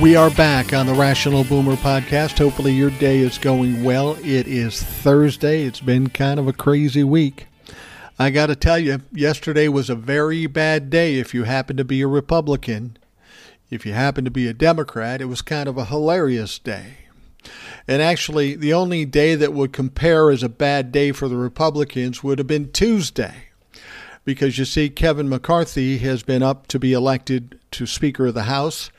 We are back on the Rational Boomer podcast. Hopefully, your day is going well. It is Thursday. It's been kind of a crazy week. I got to tell you, yesterday was a very bad day if you happen to be a Republican. If you happen to be a Democrat, it was kind of a hilarious day. And actually, the only day that would compare as a bad day for the Republicans would have been Tuesday. Because you see, Kevin McCarthy has been up to be elected to Speaker of the House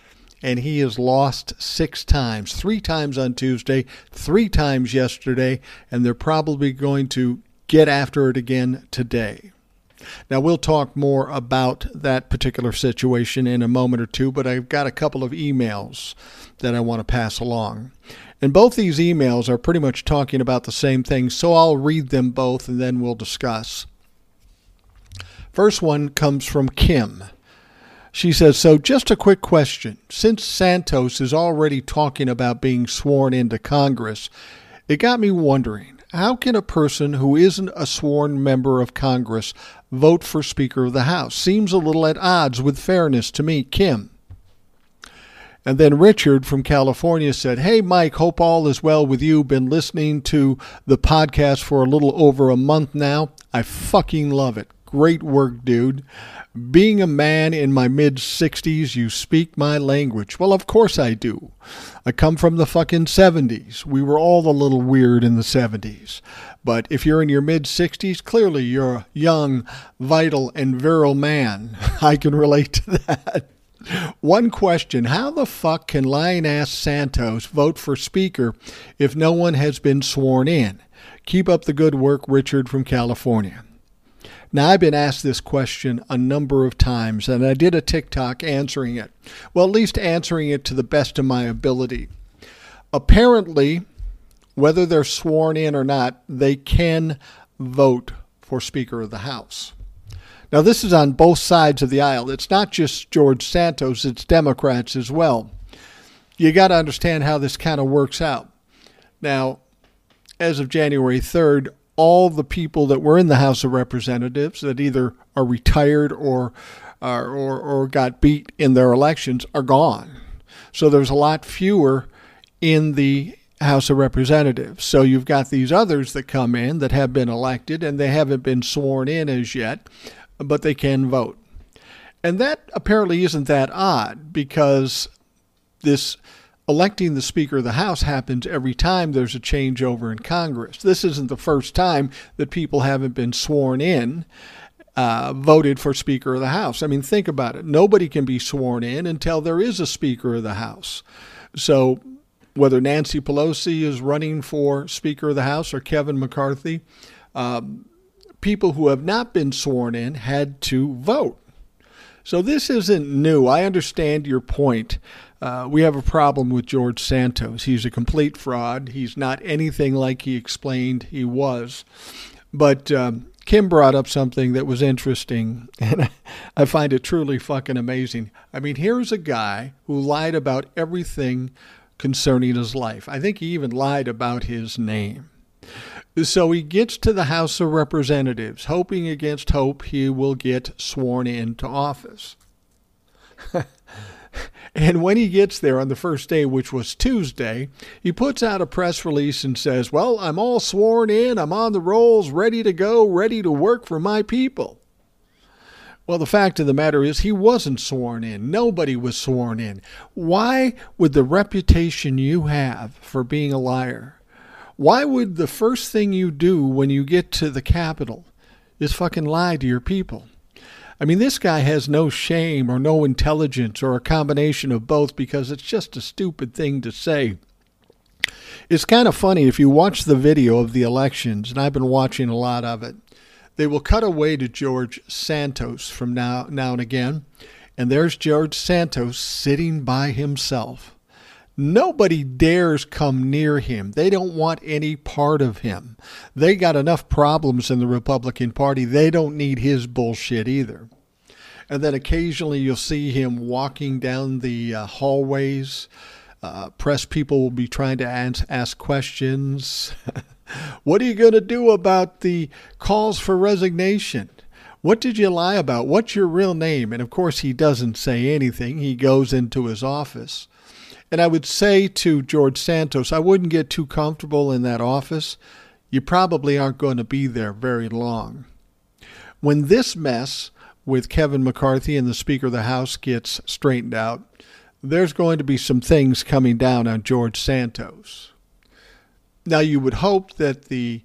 and he has lost six times three times on Tuesday, three times yesterday, and they're probably going to get after it again today. Now, we'll talk more about that particular situation in a moment or two, but I've got a couple of emails that I want to pass along. And both these emails are pretty much talking about the same thing, so I'll read them both and then we'll discuss. First one comes from Kim. She says, So just a quick question. Since Santos is already talking about being sworn into Congress, it got me wondering how can a person who isn't a sworn member of Congress vote for Speaker of the House? Seems a little at odds with fairness to me, Kim. And then Richard from California said, Hey, Mike, hope all is well with you. Been listening to the podcast for a little over a month now. I fucking love it. Great work, dude. Being a man in my mid 60s, you speak my language. Well, of course I do. I come from the fucking 70s. We were all a little weird in the 70s. But if you're in your mid 60s, clearly you're a young, vital, and virile man. I can relate to that. One question How the fuck can Lion Ass Santos vote for Speaker if no one has been sworn in? Keep up the good work, Richard from California. Now, I've been asked this question a number of times, and I did a TikTok answering it. Well, at least answering it to the best of my ability. Apparently, whether they're sworn in or not, they can vote for Speaker of the House. Now, this is on both sides of the aisle. It's not just George Santos, it's Democrats as well. You got to understand how this kind of works out. Now, as of January 3rd, all the people that were in the House of Representatives that either are retired or or, or got beat in their elections are gone. So there's a lot fewer in the House of Representatives. So you've got these others that come in that have been elected and they haven't been sworn in as yet, but they can vote. And that apparently isn't that odd because this electing the Speaker of the House happens every time there's a changeover in Congress. This isn't the first time that people haven't been sworn in. Uh, voted for Speaker of the House. I mean, think about it. Nobody can be sworn in until there is a Speaker of the House. So, whether Nancy Pelosi is running for Speaker of the House or Kevin McCarthy, um, people who have not been sworn in had to vote. So, this isn't new. I understand your point uh, we have a problem with George Santos. He's a complete fraud. He's not anything like he explained he was. But um, Kim brought up something that was interesting, and I find it truly fucking amazing. I mean, here's a guy who lied about everything concerning his life. I think he even lied about his name. So he gets to the House of Representatives, hoping against hope he will get sworn into office. And when he gets there on the first day, which was Tuesday, he puts out a press release and says, Well, I'm all sworn in, I'm on the rolls, ready to go, ready to work for my people. Well, the fact of the matter is, he wasn't sworn in. Nobody was sworn in. Why would the reputation you have for being a liar, why would the first thing you do when you get to the Capitol is fucking lie to your people? I mean, this guy has no shame or no intelligence or a combination of both because it's just a stupid thing to say. It's kind of funny if you watch the video of the elections, and I've been watching a lot of it. They will cut away to George Santos from now, now and again, and there's George Santos sitting by himself. Nobody dares come near him. They don't want any part of him. They got enough problems in the Republican Party. They don't need his bullshit either. And then occasionally you'll see him walking down the uh, hallways. Uh, press people will be trying to ask, ask questions. what are you going to do about the calls for resignation? What did you lie about? What's your real name? And of course, he doesn't say anything. He goes into his office. And I would say to George Santos, I wouldn't get too comfortable in that office. You probably aren't going to be there very long. When this mess with Kevin McCarthy and the Speaker of the House gets straightened out, there's going to be some things coming down on George Santos. Now, you would hope that the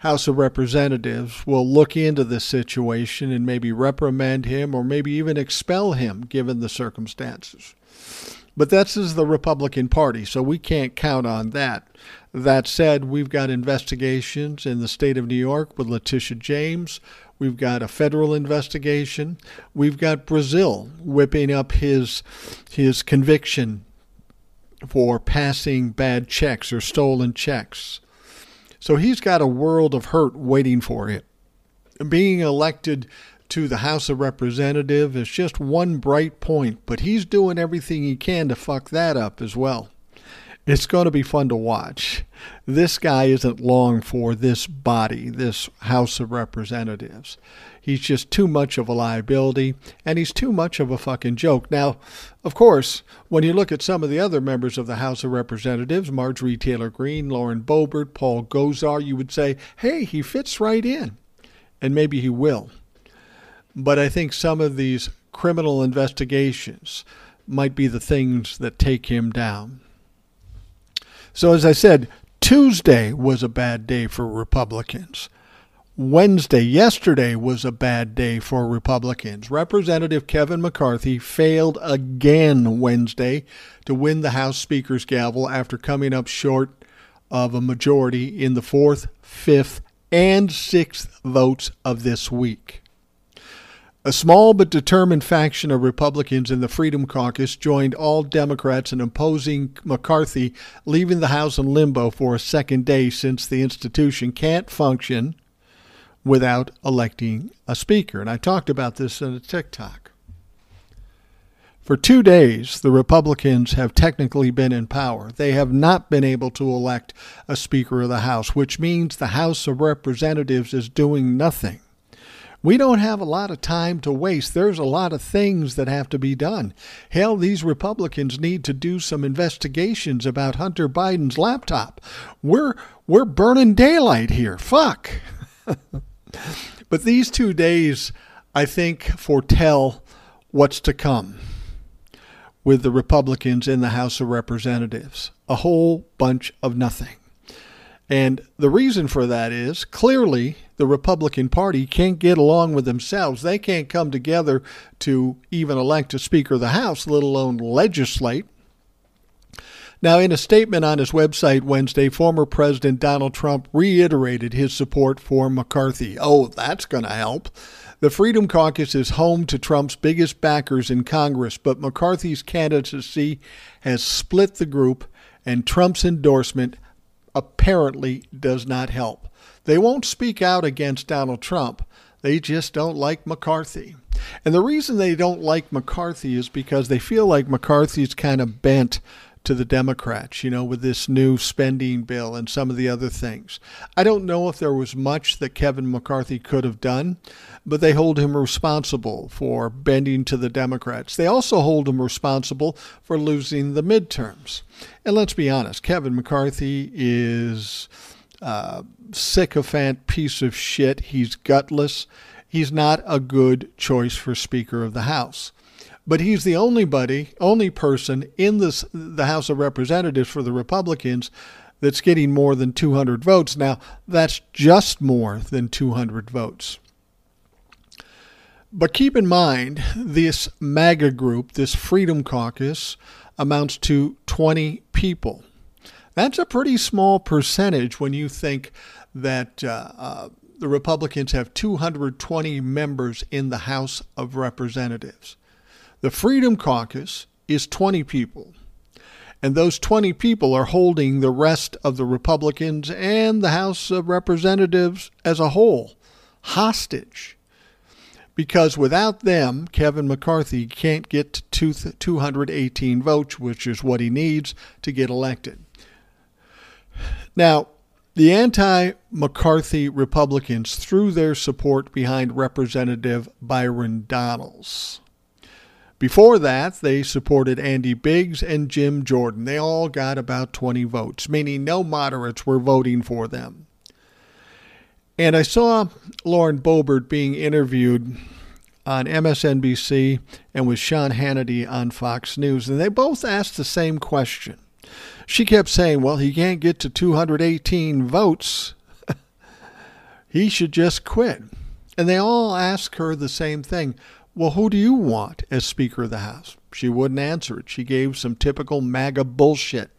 House of Representatives will look into this situation and maybe reprimand him or maybe even expel him given the circumstances. But that's is the Republican Party, so we can't count on that. That said, we've got investigations in the state of New York with Letitia James. We've got a federal investigation. We've got Brazil whipping up his his conviction for passing bad checks or stolen checks. So he's got a world of hurt waiting for him. Being elected to the House of Representatives is just one bright point, but he's doing everything he can to fuck that up as well. It's going to be fun to watch. This guy isn't long for this body, this House of Representatives. He's just too much of a liability, and he's too much of a fucking joke. Now, of course, when you look at some of the other members of the House of Representatives, Marjorie Taylor Greene, Lauren Boebert, Paul Gosar, you would say, hey, he fits right in. And maybe he will. But I think some of these criminal investigations might be the things that take him down. So, as I said, Tuesday was a bad day for Republicans. Wednesday, yesterday, was a bad day for Republicans. Representative Kevin McCarthy failed again Wednesday to win the House Speaker's gavel after coming up short of a majority in the fourth, fifth, and sixth votes of this week. A small but determined faction of Republicans in the Freedom Caucus joined all Democrats in opposing McCarthy leaving the House in limbo for a second day since the institution can't function without electing a speaker. And I talked about this in a TikTok. For two days, the Republicans have technically been in power. They have not been able to elect a Speaker of the House, which means the House of Representatives is doing nothing. We don't have a lot of time to waste. There's a lot of things that have to be done. Hell, these Republicans need to do some investigations about Hunter Biden's laptop. We're we're burning daylight here. Fuck. but these two days, I think, foretell what's to come with the Republicans in the House of Representatives. A whole bunch of nothing. And the reason for that is clearly the Republican Party can't get along with themselves. They can't come together to even elect a Speaker of the House, let alone legislate. Now, in a statement on his website Wednesday, former President Donald Trump reiterated his support for McCarthy. Oh, that's going to help. The Freedom Caucus is home to Trump's biggest backers in Congress, but McCarthy's candidacy has split the group, and Trump's endorsement apparently does not help. They won't speak out against Donald Trump. They just don't like McCarthy. And the reason they don't like McCarthy is because they feel like McCarthy's kind of bent to the Democrats, you know, with this new spending bill and some of the other things. I don't know if there was much that Kevin McCarthy could have done, but they hold him responsible for bending to the Democrats. They also hold him responsible for losing the midterms. And let's be honest, Kevin McCarthy is a sycophant piece of shit. He's gutless. He's not a good choice for Speaker of the House but he's the only buddy, only person in this the House of Representatives for the Republicans that's getting more than 200 votes. Now, that's just more than 200 votes. But keep in mind, this MAGA group, this Freedom Caucus, amounts to 20 people. That's a pretty small percentage when you think that uh, uh, the Republicans have 220 members in the House of Representatives. The Freedom Caucus is 20 people. And those 20 people are holding the rest of the Republicans and the House of Representatives as a whole hostage. Because without them, Kevin McCarthy can't get to 218 votes, which is what he needs to get elected. Now, the anti McCarthy Republicans threw their support behind Representative Byron Donalds. Before that, they supported Andy Biggs and Jim Jordan. They all got about 20 votes, meaning no moderates were voting for them. And I saw Lauren Boebert being interviewed on MSNBC and with Sean Hannity on Fox News, and they both asked the same question. She kept saying, Well, he can't get to 218 votes. he should just quit. And they all asked her the same thing well, who do you want as Speaker of the House? She wouldn't answer it. She gave some typical MAGA bullshit.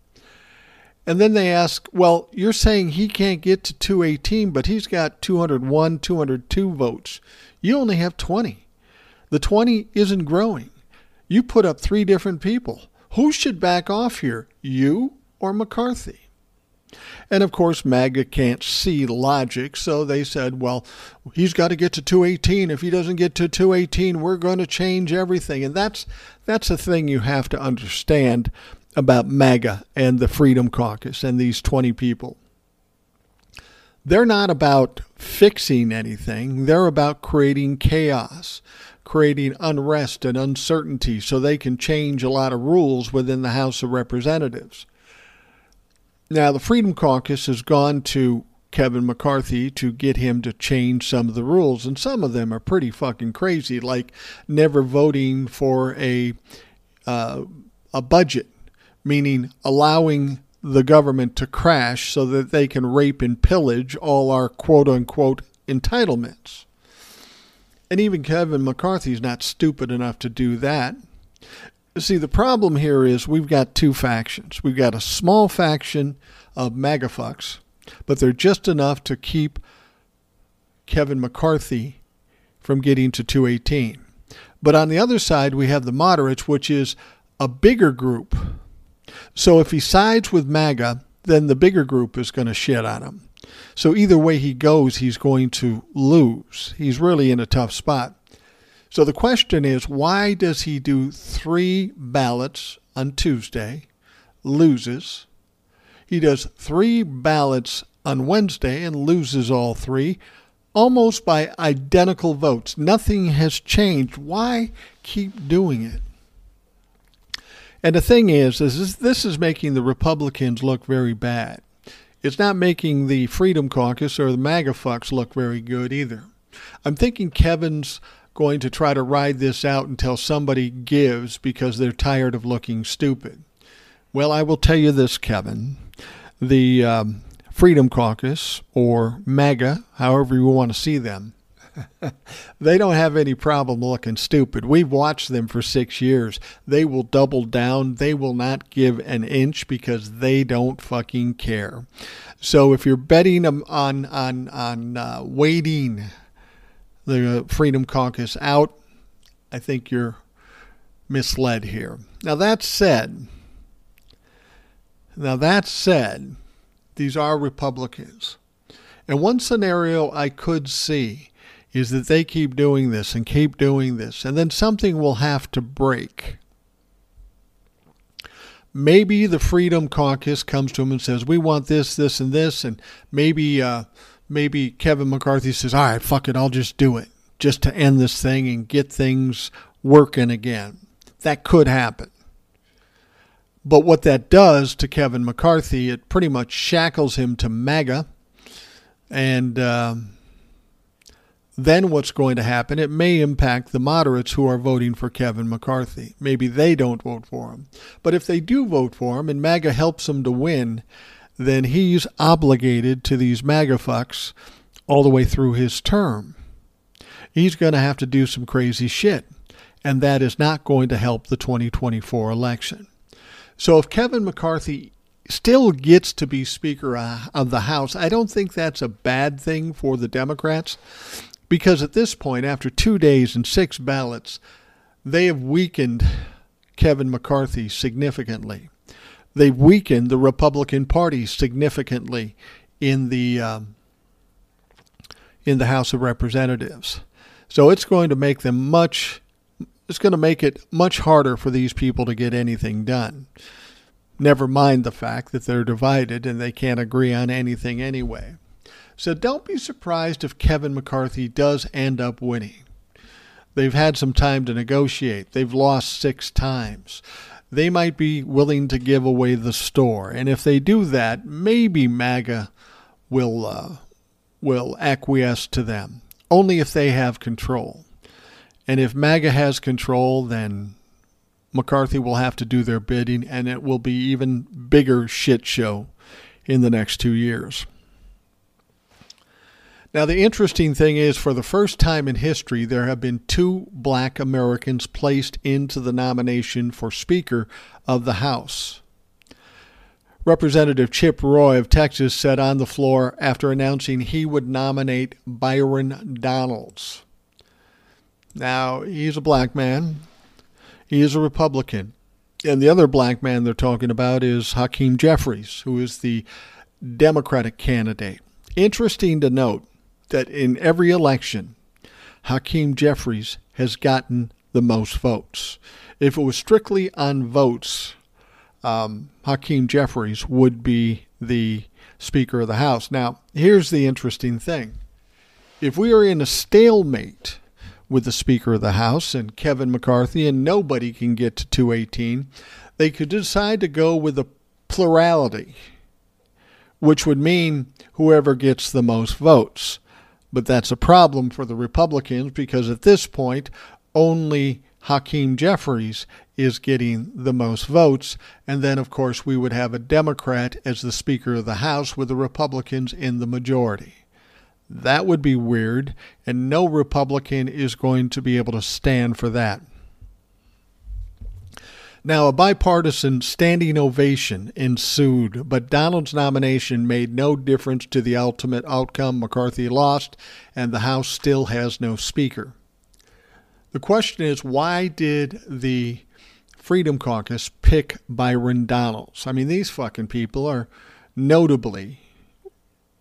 And then they asked, well, you're saying he can't get to 218, but he's got 201, 202 votes. You only have 20. The 20 isn't growing. You put up three different people. Who should back off here, you or McCarthy? And of course, MAGA can't see logic, so they said, well, he's got to get to 218. If he doesn't get to 218, we're going to change everything. And that's that's the thing you have to understand about MAGA and the Freedom Caucus and these 20 people. They're not about fixing anything. They're about creating chaos, creating unrest and uncertainty so they can change a lot of rules within the House of Representatives. Now, the Freedom Caucus has gone to Kevin McCarthy to get him to change some of the rules, and some of them are pretty fucking crazy, like never voting for a uh, a budget, meaning allowing the government to crash so that they can rape and pillage all our quote unquote entitlements. And even Kevin McCarthy's not stupid enough to do that. See, the problem here is we've got two factions. We've got a small faction of MAGA MAGAfucks, but they're just enough to keep Kevin McCarthy from getting to 218. But on the other side, we have the moderates, which is a bigger group. So if he sides with MAGA, then the bigger group is going to shit on him. So either way he goes, he's going to lose. He's really in a tough spot. So the question is why does he do three ballots on Tuesday, loses? He does three ballots on Wednesday and loses all three, almost by identical votes. Nothing has changed. Why keep doing it? And the thing is, is this is making the Republicans look very bad. It's not making the Freedom Caucus or the MAGA fucks look very good either. I'm thinking Kevin's going to try to ride this out until somebody gives because they're tired of looking stupid. Well, I will tell you this, Kevin. The um, Freedom Caucus, or MAGA, however you want to see them, they don't have any problem looking stupid. We've watched them for six years. They will double down. They will not give an inch because they don't fucking care. So if you're betting on on on uh, waiting the Freedom Caucus out, I think you're misled here. Now, that said, now that said, these are Republicans. And one scenario I could see is that they keep doing this and keep doing this, and then something will have to break. Maybe the Freedom Caucus comes to them and says, "We want this, this, and this," and maybe uh, maybe Kevin McCarthy says, all right, fuck it, I'll just do it just to end this thing and get things working again. That could happen. But what that does to Kevin McCarthy, it pretty much shackles him to MAGA. And um, then what's going to happen? It may impact the moderates who are voting for Kevin McCarthy. Maybe they don't vote for him. But if they do vote for him and MAGA helps him to win, then he's obligated to these MAGA fucks all the way through his term. He's going to have to do some crazy shit, and that is not going to help the 2024 election. So if Kevin McCarthy still gets to be Speaker uh, of the House, I don't think that's a bad thing for the Democrats because at this point, after two days and six ballots, they have weakened Kevin McCarthy significantly. they've weakened the Republican Party significantly in the um, in the House of Representatives. So it's going to make them much. It's going to make it much harder for these people to get anything done. Never mind the fact that they're divided and they can't agree on anything anyway. So don't be surprised if Kevin McCarthy does end up winning. They've had some time to negotiate. They've lost six times. They might be willing to give away the store, and if they do that, maybe MAGA will uh, will acquiesce to them. Only if they have control. And if MAGA has control, then McCarthy will have to do their bidding, and it will be even bigger shit show in the next two years. Now, the interesting thing is, for the first time in history, there have been two black Americans placed into the nomination for Speaker of the House. Representative Chip Roy of Texas said on the floor after announcing he would nominate Byron Donalds. Now, he's a black man, he is a Republican. And the other black man they're talking about is Hakeem Jeffries, who is the Democratic candidate. Interesting to note that in every election, Hakeem Jeffries has gotten the most votes. If it was strictly on votes, um, Hakeem Jeffries would be the Speaker of the House. Now, here's the interesting thing. If we are in a stalemate with the Speaker of the House and Kevin McCarthy and nobody can get to 218, they could decide to go with a plurality, which would mean whoever gets the most votes. But that's a problem for the Republicans because at this point, only Hakeem Jeffries is getting the most votes. And then, of course, we would have a Democrat as the Speaker of the House with the Republicans in the majority. That would be weird, and no Republican is going to be able to stand for that. Now, a bipartisan standing ovation ensued, but Donalds' nomination made no difference to the ultimate outcome. McCarthy lost, and the House still has no Speaker. The question is why did the Freedom Caucus pick Byron Donalds? I mean, these fucking people are notably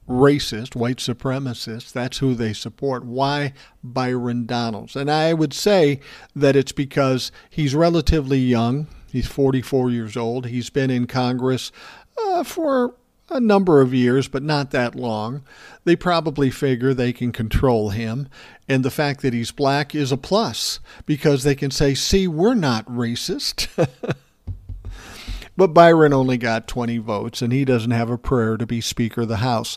racist, white supremacists. That's who they support. Why Byron Donalds? And I would say that it's because he's relatively young. He's 44 years old. He's been in Congress uh, for a number of years, but not that long. They probably figure they can control him. And the fact that he's black is a plus because they can say, see, we're not racist. But Byron only got 20 votes, and he doesn't have a prayer to be Speaker of the House.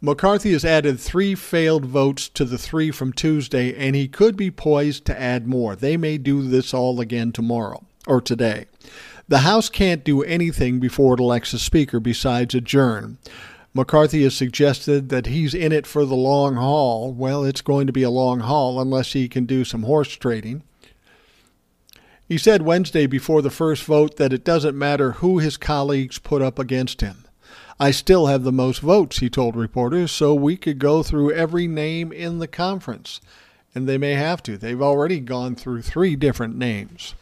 McCarthy has added three failed votes to the three from Tuesday, and he could be poised to add more. They may do this all again tomorrow or today. The House can't do anything before it elects a Speaker besides adjourn. McCarthy has suggested that he's in it for the long haul. Well, it's going to be a long haul unless he can do some horse trading. He said Wednesday before the first vote that it doesn't matter who his colleagues put up against him. I still have the most votes, he told reporters, so we could go through every name in the conference. And they may have to. They've already gone through three different names.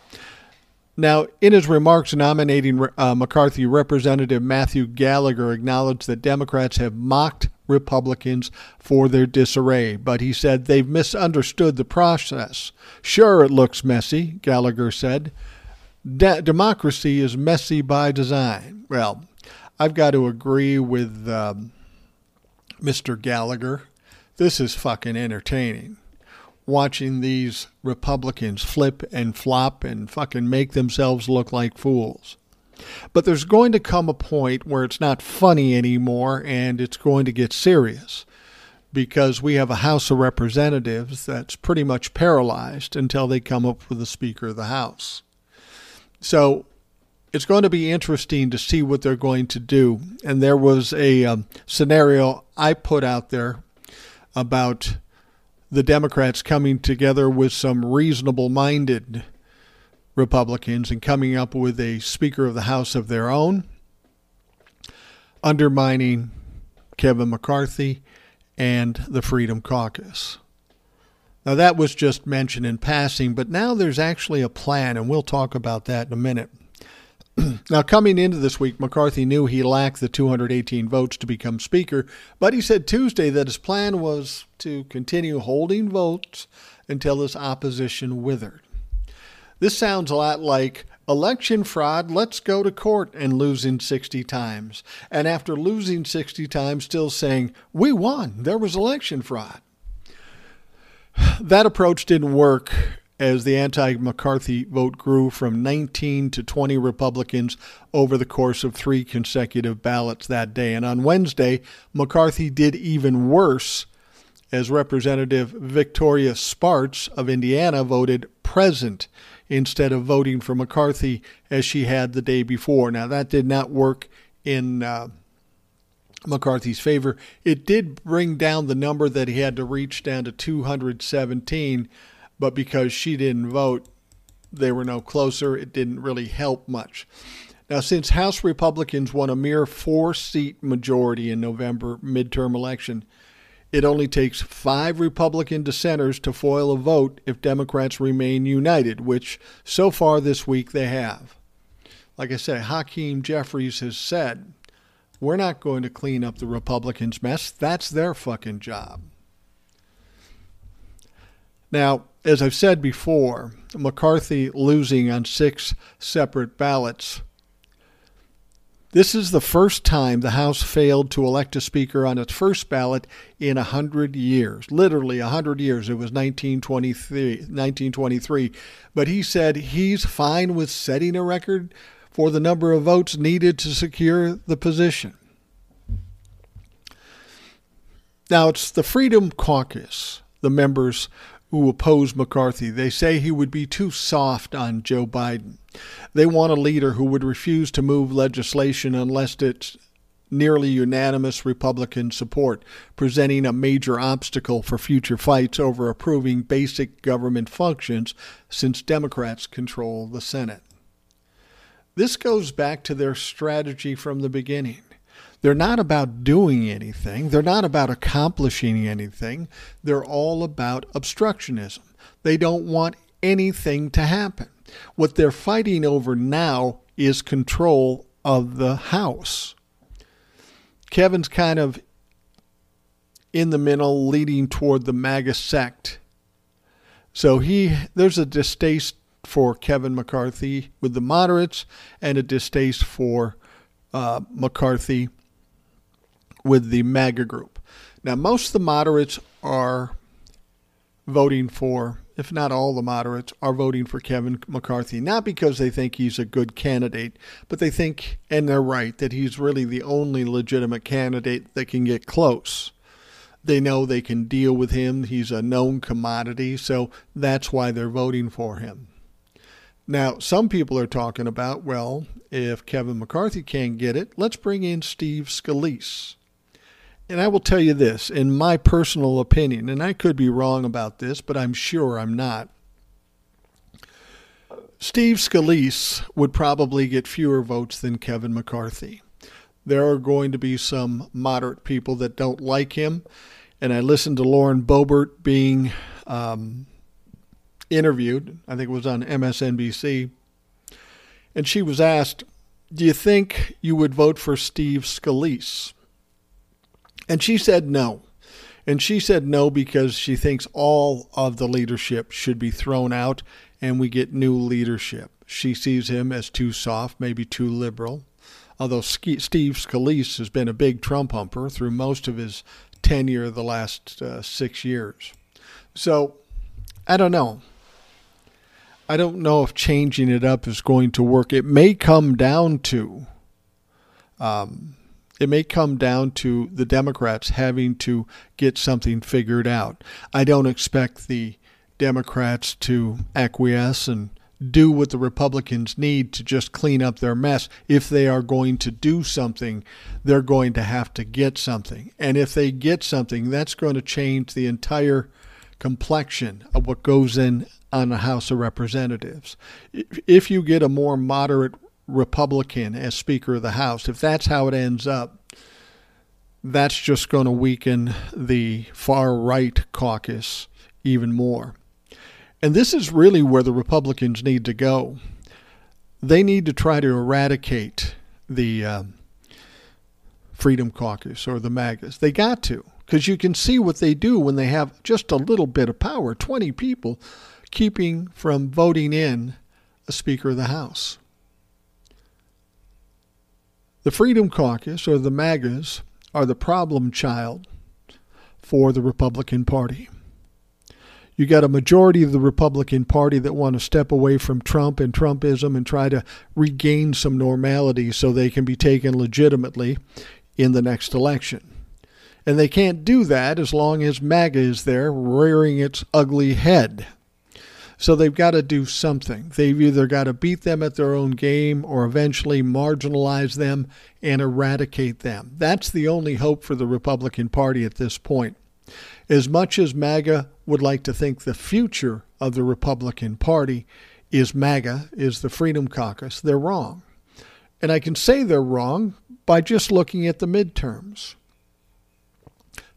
Now, in his remarks nominating uh, McCarthy, Representative Matthew Gallagher acknowledged that Democrats have mocked Republicans for their disarray, but he said they've misunderstood the process. Sure, it looks messy, Gallagher said. De- democracy is messy by design. Well, I've got to agree with um, Mr. Gallagher. This is fucking entertaining. Watching these Republicans flip and flop and fucking make themselves look like fools. But there's going to come a point where it's not funny anymore and it's going to get serious because we have a House of Representatives that's pretty much paralyzed until they come up with a Speaker of the House. So it's going to be interesting to see what they're going to do. And there was a um, scenario I put out there about the Democrats coming together with some reasonable minded Republicans and coming up with a Speaker of the House of their own, undermining Kevin McCarthy and the Freedom Caucus. Now, that was just mentioned in passing, but now there's actually a plan, and we'll talk about that in a minute. now, coming into this week, McCarthy knew he lacked the 218 votes to become Speaker, but he said Tuesday that his plan was to continue holding votes until his opposition withered. This sounds a lot like election fraud, let's go to court and losing 60 times. And after losing 60 times, still saying, we won, there was election fraud. That approach didn't work as the anti McCarthy vote grew from 19 to 20 Republicans over the course of three consecutive ballots that day. And on Wednesday, McCarthy did even worse as Representative Victoria Spartz of Indiana voted present instead of voting for McCarthy as she had the day before. Now, that did not work in. Uh, McCarthy's favor. It did bring down the number that he had to reach down to 217, but because she didn't vote, they were no closer. It didn't really help much. Now, since House Republicans won a mere four seat majority in November midterm election, it only takes five Republican dissenters to foil a vote if Democrats remain united, which so far this week they have. Like I said, Hakeem Jeffries has said, we're not going to clean up the Republicans' mess. That's their fucking job. Now, as I've said before, McCarthy losing on six separate ballots this is the first time the House failed to elect a speaker on its first ballot in a hundred years. Literally a hundred years. It was 1923, 1923. But he said he's fine with setting a record for the number of votes needed to secure the position. Now, it's the Freedom Caucus, the members who oppose McCarthy. They say he would be too soft on Joe Biden. They want a leader who would refuse to move legislation unless it's nearly unanimous Republican support, presenting a major obstacle for future fights over approving basic government functions since Democrats control the Senate. This goes back to their strategy from the beginning. They're not about doing anything. They're not about accomplishing anything. They're all about obstructionism. They don't want anything to happen. What they're fighting over now is control of the House. Kevin's kind of in the middle, leading toward the MAGA sect. So he there's a distaste for Kevin McCarthy with the moderates and a distaste for uh, McCarthy with the MAGA group. Now, most of the moderates are voting for, if not all the moderates, are voting for Kevin McCarthy, not because they think he's a good candidate, but they think, and they're right, that he's really the only legitimate candidate that can get close. They know they can deal with him. He's a known commodity, so that's why they're voting for him. Now, some people are talking about, well, if Kevin McCarthy can't get it, let's bring in Steve Scalise. And I will tell you this, in my personal opinion, and I could be wrong about this, but I'm sure I'm not. Steve Scalise would probably get fewer votes than Kevin McCarthy. There are going to be some moderate people that don't like him. And I listened to Lauren Boebert being um, interviewed, I think it was on MSNBC. And she was asked, Do you think you would vote for Steve Scalise? And she said no. And she said no because she thinks all of the leadership should be thrown out and we get new leadership. She sees him as too soft, maybe too liberal. Although Steve Scalise has been a big Trump humper through most of his tenure the last uh, six years. So I don't know. I don't know if changing it up is going to work. It may come down to um, it may come down to the Democrats having to get something figured out. I don't expect the Democrats to acquiesce and do what the Republicans need to just clean up their mess. If they are going to do something, they're going to have to get something. And if they get something, that's going to change the entire complexion of what goes in on the House of Representatives. If you get a more moderate Republican as Speaker of the House, if that's how it ends up, that's just going to weaken the far right caucus even more. And this is really where the Republicans need to go. they need to try to eradicate the um, Freedom Caucus or the MAGAs. They got to, because you can see what they do when they have just a little bit of power 20 people keeping from voting in a Speaker of the House. The Freedom Caucus or the MAGAs are the problem child for the Republican Party. You got a majority of the Republican Party that want to step away from Trump and Trumpism and try to regain some normality so they can be taken legitimately in the next election. And they can't do that as long as MAGA is there rearing its ugly head. So they've got to do something. They've either got to beat them at their own game or eventually marginalize them and eradicate them. That's the only hope for the Republican Party at this point. As much as MAGA would like to think the future of the Republican Party is MAGA, is the Freedom Caucus, they're wrong. And I can say they're wrong by just looking at the midterms.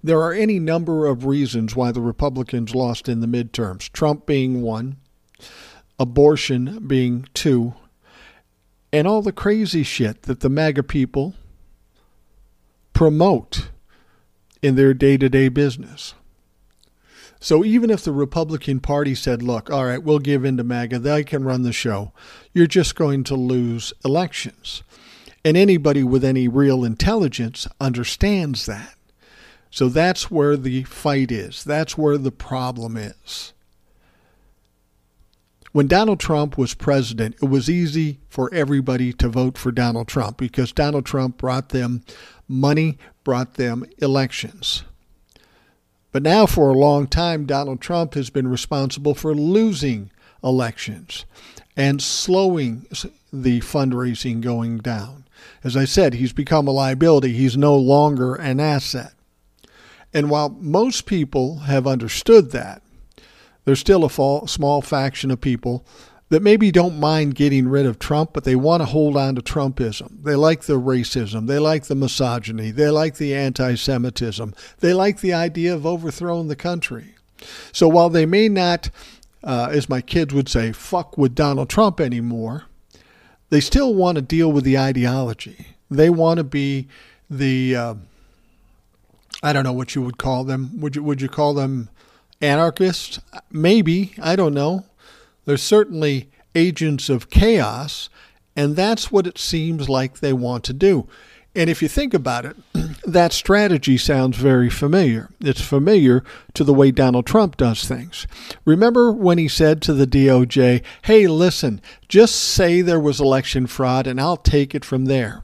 There are any number of reasons why the Republicans lost in the midterms, Trump being one, abortion being two, and all the crazy shit that the MAGA people promote in their day to day business. So even if the Republican Party said, look, all right, we'll give in to MAGA, they can run the show, you're just going to lose elections. And anybody with any real intelligence understands that. So that's where the fight is. That's where the problem is. When Donald Trump was president, it was easy for everybody to vote for Donald Trump because Donald Trump brought them money, brought them elections. But now, for a long time, Donald Trump has been responsible for losing elections and slowing the fundraising going down. As I said, he's become a liability. He's no longer an asset. And while most people have understood that, there's still a small faction of people that maybe don't mind getting rid of Trump, but they want to hold on to Trumpism. They like the racism. They like the misogyny. They like the anti Semitism. They like the idea of overthrowing the country. So while they may not, uh, as my kids would say, fuck with Donald Trump anymore, they still want to deal with the ideology. They want to be the. Uh, I don't know what you would call them. Would you would you call them anarchists? Maybe I don't know. They're certainly agents of chaos, and that's what it seems like they want to do. And if you think about it, that strategy sounds very familiar. It's familiar to the way Donald Trump does things. Remember when he said to the DOJ, hey, listen, just say there was election fraud and I'll take it from there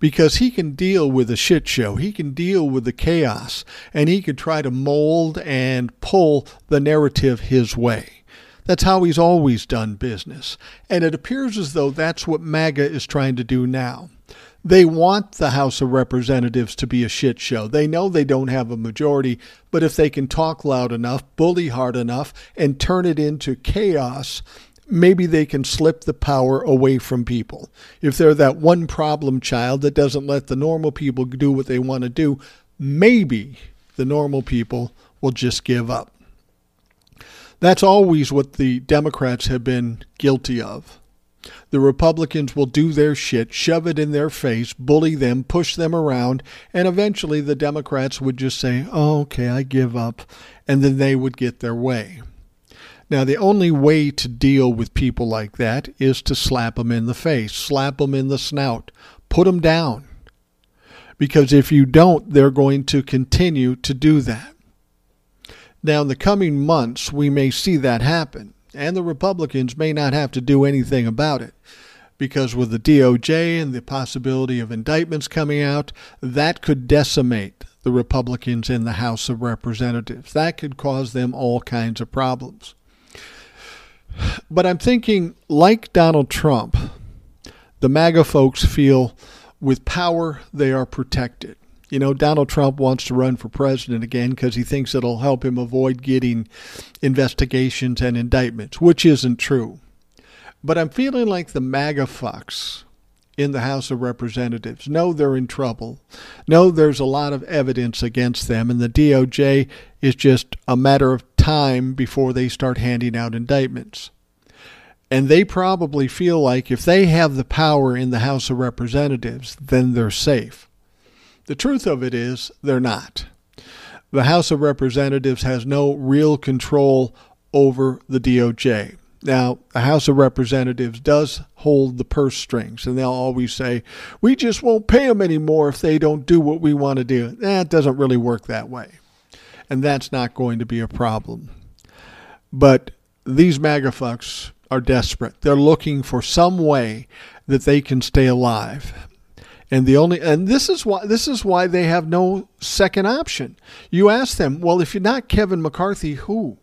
because he can deal with the shit show. He can deal with the chaos and he can try to mold and pull the narrative his way. That's how he's always done business. And it appears as though that's what MAGA is trying to do now. They want the House of Representatives to be a shit show. They know they don't have a majority, but if they can talk loud enough, bully hard enough, and turn it into chaos, maybe they can slip the power away from people. If they're that one problem child that doesn't let the normal people do what they want to do, maybe the normal people will just give up. That's always what the Democrats have been guilty of. The Republicans will do their shit, shove it in their face, bully them, push them around, and eventually the Democrats would just say, oh, okay, I give up, and then they would get their way. Now, the only way to deal with people like that is to slap them in the face, slap them in the snout, put them down. Because if you don't, they're going to continue to do that. Now, in the coming months, we may see that happen, and the Republicans may not have to do anything about it. Because with the DOJ and the possibility of indictments coming out, that could decimate the Republicans in the House of Representatives. That could cause them all kinds of problems. But I'm thinking, like Donald Trump, the MAGA folks feel with power they are protected. You know, Donald Trump wants to run for president again because he thinks it'll help him avoid getting investigations and indictments, which isn't true. But I'm feeling like the MAGA fucks in the House of Representatives know they're in trouble, know there's a lot of evidence against them, and the DOJ is just a matter of time before they start handing out indictments. And they probably feel like if they have the power in the House of Representatives, then they're safe. The truth of it is, they're not. The House of Representatives has no real control over the DOJ. Now, the House of Representatives does hold the purse strings, and they'll always say, We just won't pay them anymore if they don't do what we want to do. That doesn't really work that way. And that's not going to be a problem. But these MAGA fucks are desperate. They're looking for some way that they can stay alive. And the only and this is why this is why they have no second option. You ask them, well, if you're not Kevin McCarthy, who?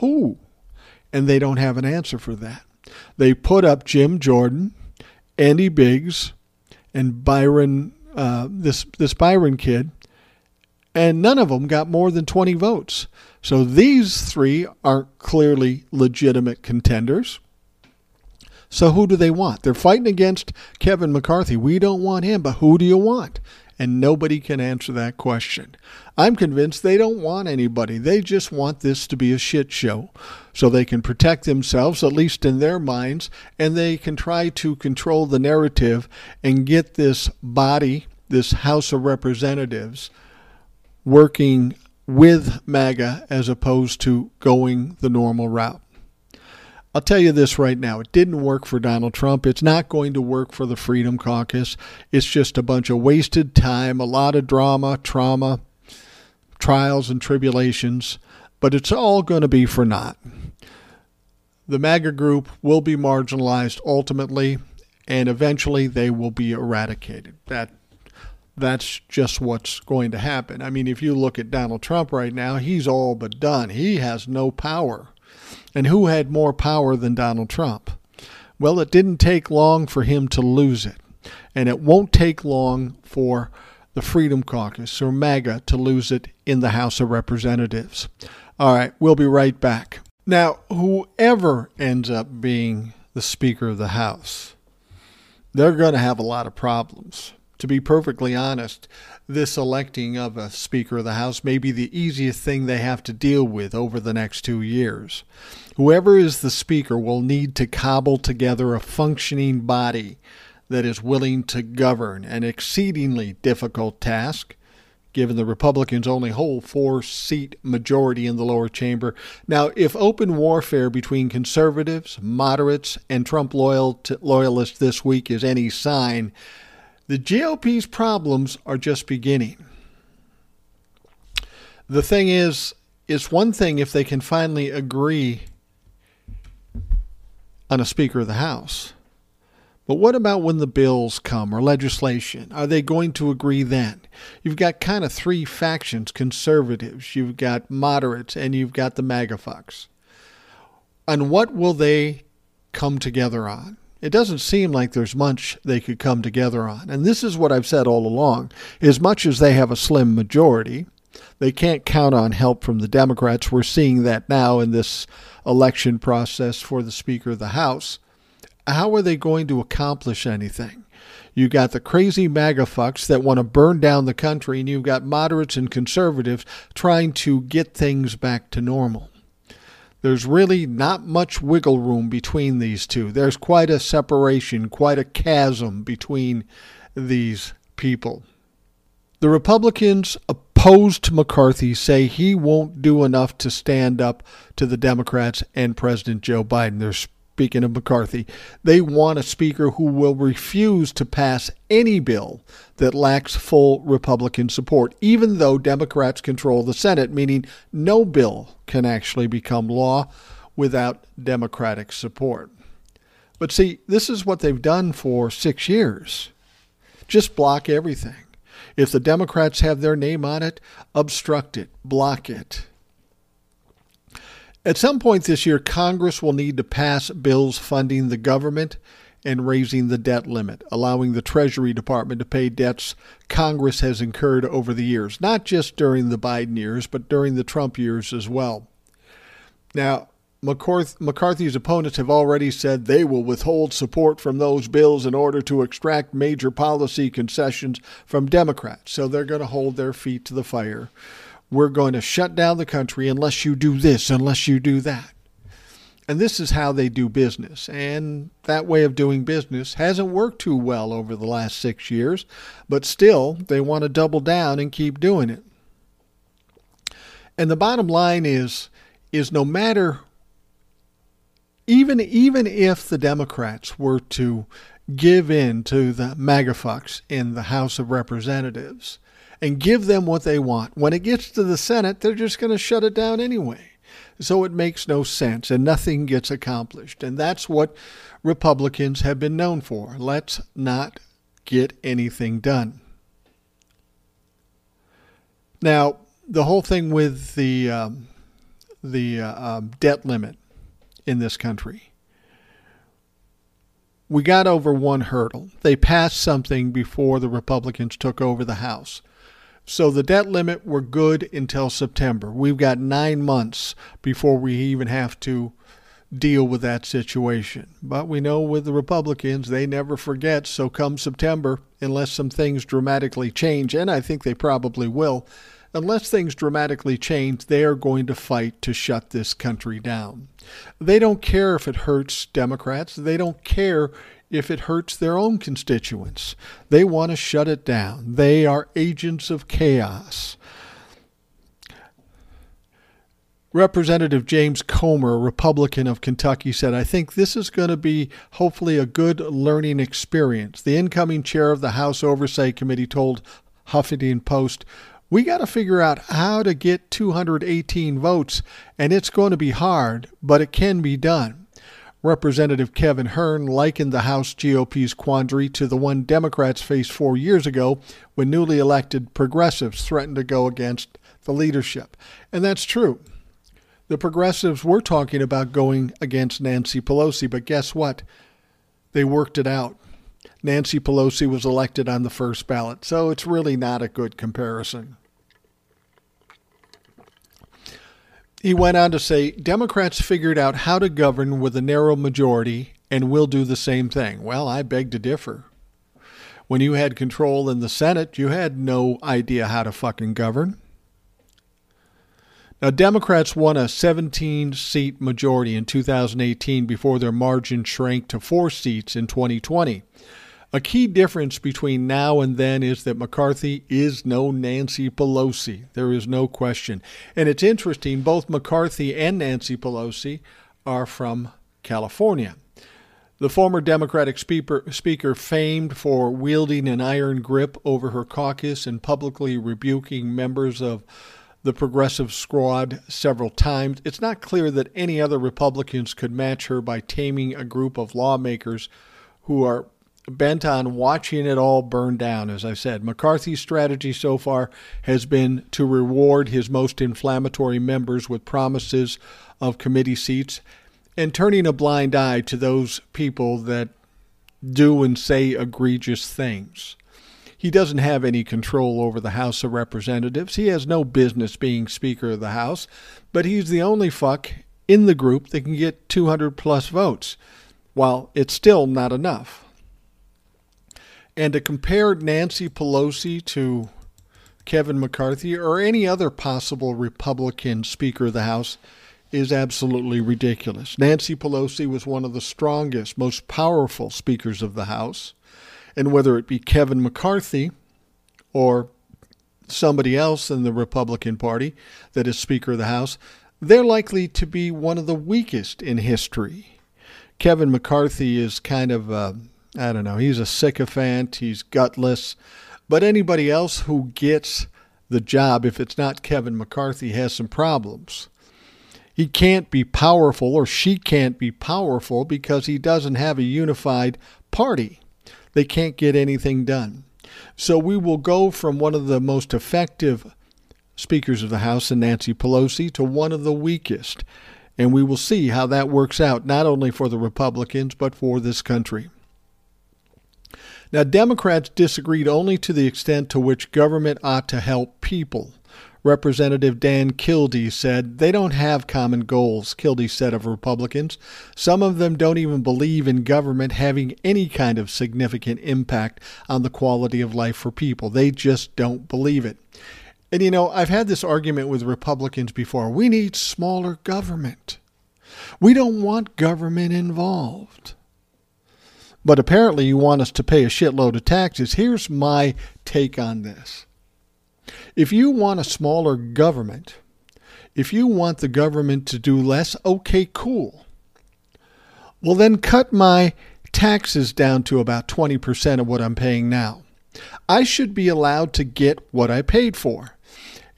Who? and they don't have an answer for that. They put up Jim Jordan, Andy Biggs, and Byron, uh, this this Byron kid, and none of them got more than 20 votes. So these three aren't clearly legitimate contenders. So who do they want? They're fighting against Kevin McCarthy. We don't want him, but who do you want? And nobody can answer that question. I'm convinced they don't want anybody. They just want this to be a shit show so they can protect themselves, at least in their minds, and they can try to control the narrative and get this body, this House of Representatives, working with MAGA as opposed to going the normal route. I'll tell you this right now. It didn't work for Donald Trump. It's not going to work for the Freedom Caucus. It's just a bunch of wasted time, a lot of drama, trauma, trials, and tribulations, but it's all going to be for naught. The MAGA group will be marginalized ultimately, and eventually they will be eradicated. That that's just what's going to happen. I mean, if you look at Donald Trump right now, he's all but done. He has no power. And who had more power than Donald Trump? Well, it didn't take long for him to lose it. And it won't take long for the Freedom Caucus or MAGA to lose it in the House of Representatives. All right, we'll be right back. Now, whoever ends up being the Speaker of the House, they're going to have a lot of problems. To be perfectly honest, this electing of a Speaker of the House may be the easiest thing they have to deal with over the next two years. Whoever is the Speaker will need to cobble together a functioning body that is willing to govern, an exceedingly difficult task given the Republicans only hold four seat majority in the lower chamber. Now, if open warfare between conservatives, moderates, and Trump loyal loyalists this week is any sign, the GOP's problems are just beginning. The thing is, it's one thing if they can finally agree on a Speaker of the House. But what about when the bills come or legislation? Are they going to agree then? You've got kind of three factions conservatives, you've got moderates, and you've got the MAGA fucks. And what will they come together on? It doesn't seem like there's much they could come together on. And this is what I've said all along. As much as they have a slim majority, they can't count on help from the Democrats. We're seeing that now in this election process for the Speaker of the House. How are they going to accomplish anything? You got the crazy MAGA fucks that want to burn down the country, and you've got moderates and conservatives trying to get things back to normal. There's really not much wiggle room between these two. There's quite a separation, quite a chasm between these people. The Republicans opposed to McCarthy say he won't do enough to stand up to the Democrats and President Joe Biden. Speaking of McCarthy. They want a speaker who will refuse to pass any bill that lacks full Republican support, even though Democrats control the Senate, meaning no bill can actually become law without Democratic support. But see, this is what they've done for six years just block everything. If the Democrats have their name on it, obstruct it, block it. At some point this year, Congress will need to pass bills funding the government and raising the debt limit, allowing the Treasury Department to pay debts Congress has incurred over the years, not just during the Biden years, but during the Trump years as well. Now, McCarthy's opponents have already said they will withhold support from those bills in order to extract major policy concessions from Democrats. So they're going to hold their feet to the fire we're going to shut down the country unless you do this, unless you do that. And this is how they do business. And that way of doing business hasn't worked too well over the last six years, but still, they want to double down and keep doing it. And the bottom line is, is no matter even even if the Democrats were to give in to the MAGA fucks in the House of Representatives and give them what they want, when it gets to the Senate, they're just going to shut it down anyway. So it makes no sense and nothing gets accomplished. And that's what Republicans have been known for. Let's not get anything done. Now, the whole thing with the um, the uh, um, debt limit in this country, we got over one hurdle. They passed something before the Republicans took over the House. So the debt limit, we're good until September. We've got nine months before we even have to deal with that situation. But we know with the Republicans, they never forget. So come September, unless some things dramatically change, and I think they probably will, unless things dramatically change, they are going to fight to shut this country down. They don't care if it hurts Democrats. They don't care if it hurts their own constituents. They want to shut it down. They are agents of chaos. Representative James Comer, Republican of Kentucky, said, I think this is going to be hopefully a good learning experience. The incoming chair of the House Oversight Committee told Huffington Post, We got to figure out how to get 218 votes, and it's going to be hard, but it can be done. Representative Kevin Hern likened the House GOP's quandary to the one Democrats faced four years ago when newly elected progressives threatened to go against the leadership. And that's true. The progressives were talking about going against Nancy Pelosi, but guess what? They worked it out. Nancy Pelosi was elected on the first ballot, so it's really not a good comparison. He went on to say Democrats figured out how to govern with a narrow majority and will do the same thing. Well, I beg to differ. When you had control in the Senate, you had no idea how to fucking govern. Now, Democrats won a 17 seat majority in 2018 before their margin shrank to four seats in 2020. A key difference between now and then is that McCarthy is no Nancy Pelosi. There is no question. And it's interesting, both McCarthy and Nancy Pelosi are from California. The former Democratic speaker, speaker, famed for wielding an iron grip over her caucus and publicly rebuking members of the progressive squad several times, it's not clear that any other Republicans could match her by taming a group of lawmakers who are bent on watching it all burn down, as I said. McCarthy's strategy so far has been to reward his most inflammatory members with promises of committee seats and turning a blind eye to those people that do and say egregious things. He doesn't have any control over the House of Representatives. He has no business being Speaker of the House, but he's the only fuck in the group that can get 200 plus votes. While it's still not enough. And to compare Nancy Pelosi to Kevin McCarthy or any other possible Republican Speaker of the House is absolutely ridiculous. Nancy Pelosi was one of the strongest, most powerful speakers of the House. And whether it be Kevin McCarthy or somebody else in the Republican Party that is Speaker of the House, they're likely to be one of the weakest in history. Kevin McCarthy is kind of. Uh, I don't know. He's a sycophant. He's gutless. But anybody else who gets the job, if it's not Kevin McCarthy, has some problems. He can't be powerful, or she can't be powerful, because he doesn't have a unified party. They can't get anything done. So we will go from one of the most effective speakers of the House in Nancy Pelosi to one of the weakest. And we will see how that works out, not only for the Republicans, but for this country. Now, Democrats disagreed only to the extent to which government ought to help people. Representative Dan Kildee said they don't have common goals, Kildee said of Republicans. Some of them don't even believe in government having any kind of significant impact on the quality of life for people. They just don't believe it. And you know, I've had this argument with Republicans before. We need smaller government. We don't want government involved. But apparently, you want us to pay a shitload of taxes. Here's my take on this if you want a smaller government, if you want the government to do less, okay, cool. Well, then cut my taxes down to about 20% of what I'm paying now. I should be allowed to get what I paid for.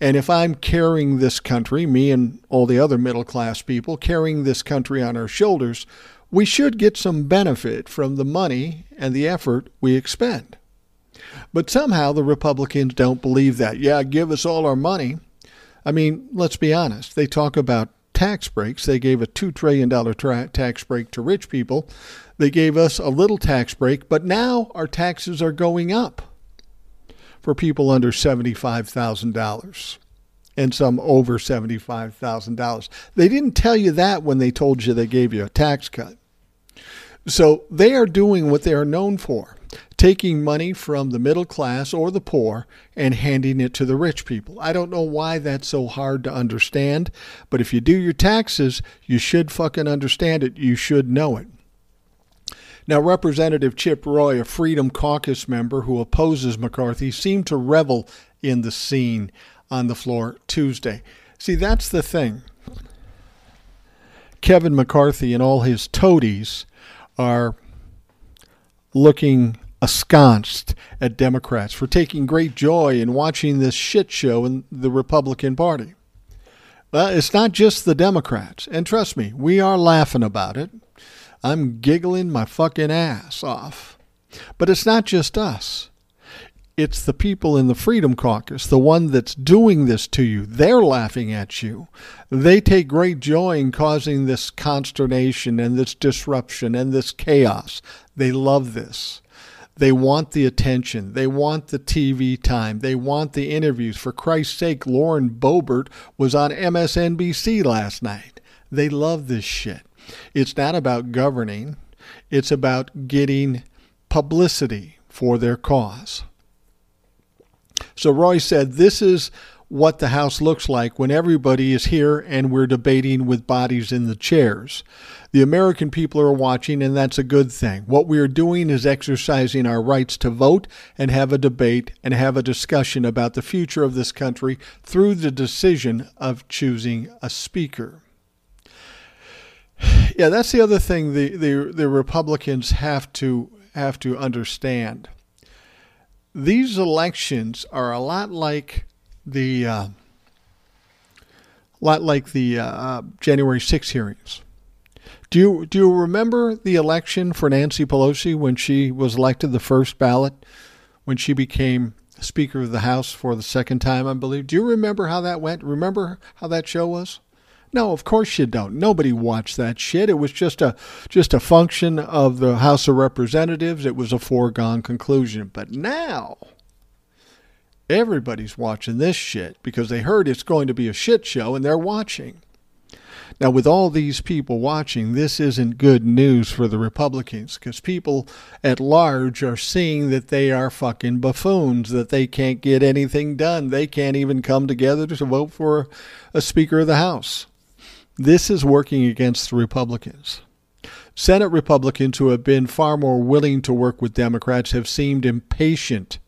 And if I'm carrying this country, me and all the other middle class people carrying this country on our shoulders, we should get some benefit from the money and the effort we expend. But somehow the Republicans don't believe that. Yeah, give us all our money. I mean, let's be honest. They talk about tax breaks. They gave a $2 trillion tra- tax break to rich people. They gave us a little tax break, but now our taxes are going up for people under $75,000 and some over $75,000. They didn't tell you that when they told you they gave you a tax cut. So they are doing what they are known for taking money from the middle class or the poor and handing it to the rich people. I don't know why that's so hard to understand, but if you do your taxes, you should fucking understand it. You should know it. Now, Representative Chip Roy, a Freedom Caucus member who opposes McCarthy, seemed to revel in the scene on the floor Tuesday. See, that's the thing. Kevin McCarthy and all his toadies are looking askance at Democrats for taking great joy in watching this shit show in the Republican Party. Well, it's not just the Democrats. And trust me, we are laughing about it. I'm giggling my fucking ass off. But it's not just us. It's the people in the Freedom Caucus, the one that's doing this to you. They're laughing at you. They take great joy in causing this consternation and this disruption and this chaos. They love this. They want the attention. They want the TV time. They want the interviews. For Christ's sake, Lauren Boebert was on MSNBC last night. They love this shit. It's not about governing, it's about getting publicity for their cause. So Roy said, This is what the House looks like when everybody is here and we're debating with bodies in the chairs. The American people are watching, and that's a good thing. What we are doing is exercising our rights to vote and have a debate and have a discussion about the future of this country through the decision of choosing a speaker. Yeah, that's the other thing the, the, the Republicans have to have to understand. These elections are a lot like the uh, lot like the uh, uh January 6 hearings. Do you do you remember the election for Nancy Pelosi when she was elected the first ballot when she became Speaker of the House for the second time, I believe? Do you remember how that went? Remember how that show was? No, of course you don't. Nobody watched that shit. It was just a just a function of the House of Representatives. It was a foregone conclusion. But now everybody's watching this shit because they heard it's going to be a shit show and they're watching. Now, with all these people watching, this isn't good news for the Republicans because people at large are seeing that they are fucking buffoons, that they can't get anything done. They can't even come together to vote for a Speaker of the House. This is working against the Republicans. Senate Republicans who have been far more willing to work with Democrats have seemed impatient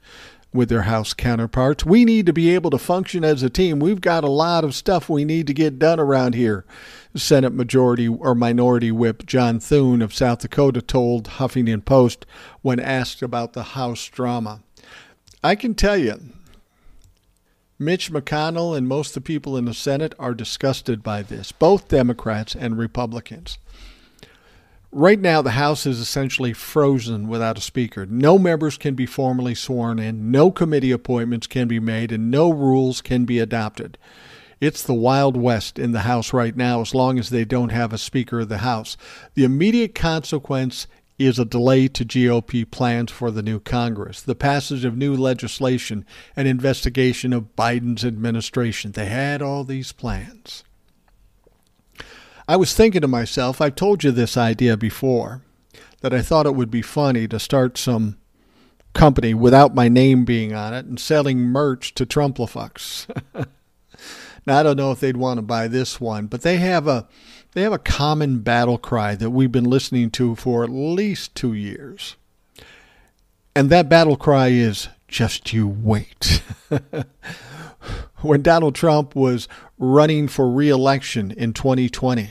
with their House counterparts. We need to be able to function as a team. We've got a lot of stuff we need to get done around here. Senate Majority or Minority Whip John Thune of South Dakota told Huffington Post when asked about the House drama. I can tell you, Mitch McConnell and most of the people in the Senate are disgusted by this, both Democrats and Republicans. Right now, the House is essentially frozen without a speaker. No members can be formally sworn in, no committee appointments can be made, and no rules can be adopted. It's the Wild West in the House right now as long as they don't have a Speaker of the House. The immediate consequence is a delay to GOP plans for the new Congress, the passage of new legislation, and investigation of Biden's administration. They had all these plans. I was thinking to myself, I've told you this idea before, that I thought it would be funny to start some company without my name being on it and selling merch to Trumplafucks. Now I don't know if they'd want to buy this one, but they have a they have a common battle cry that we've been listening to for at least 2 years. And that battle cry is just you wait. when Donald Trump was running for re-election in 2020,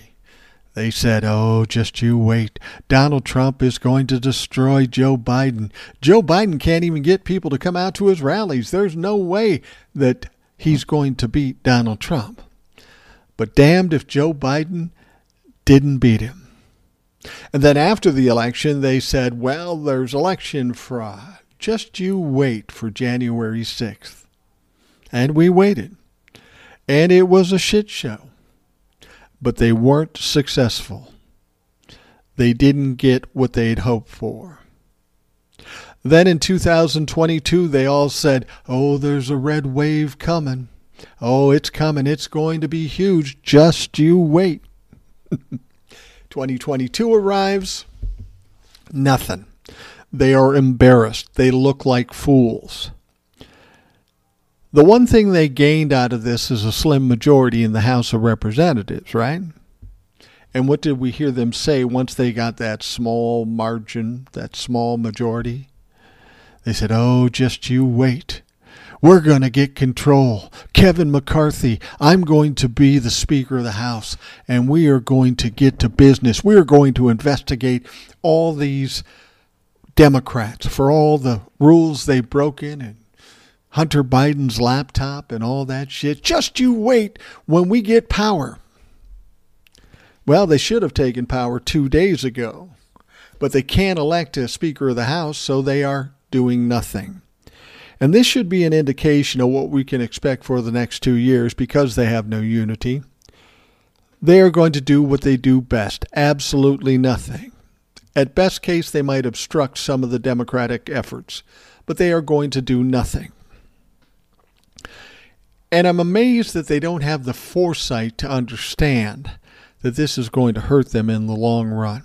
they said, Oh, just you wait. Donald Trump is going to destroy Joe Biden. Joe Biden can't even get people to come out to his rallies. There's no way that he's going to beat Donald Trump. But damned if Joe Biden didn't beat him. And then after the election, they said, Well, there's election fraud. Just you wait for January 6th. And we waited. And it was a shit show but they weren't successful. They didn't get what they'd hoped for. Then in 2022, they all said, Oh, there's a red wave coming. Oh, it's coming. It's going to be huge. Just you wait. 2022 arrives. Nothing. They are embarrassed. They look like fools. The one thing they gained out of this is a slim majority in the House of Representatives, right? And what did we hear them say once they got that small margin, that small majority? They said, Oh, just you wait. We're going to get control. Kevin McCarthy, I'm going to be the Speaker of the House, and we are going to get to business. We are going to investigate all these Democrats for all the rules they've broken and Hunter Biden's laptop and all that shit. Just you wait when we get power. Well, they should have taken power two days ago, but they can't elect a Speaker of the House, so they are doing nothing. And this should be an indication of what we can expect for the next two years because they have no unity. They are going to do what they do best absolutely nothing. At best case, they might obstruct some of the Democratic efforts, but they are going to do nothing. And I'm amazed that they don't have the foresight to understand that this is going to hurt them in the long run.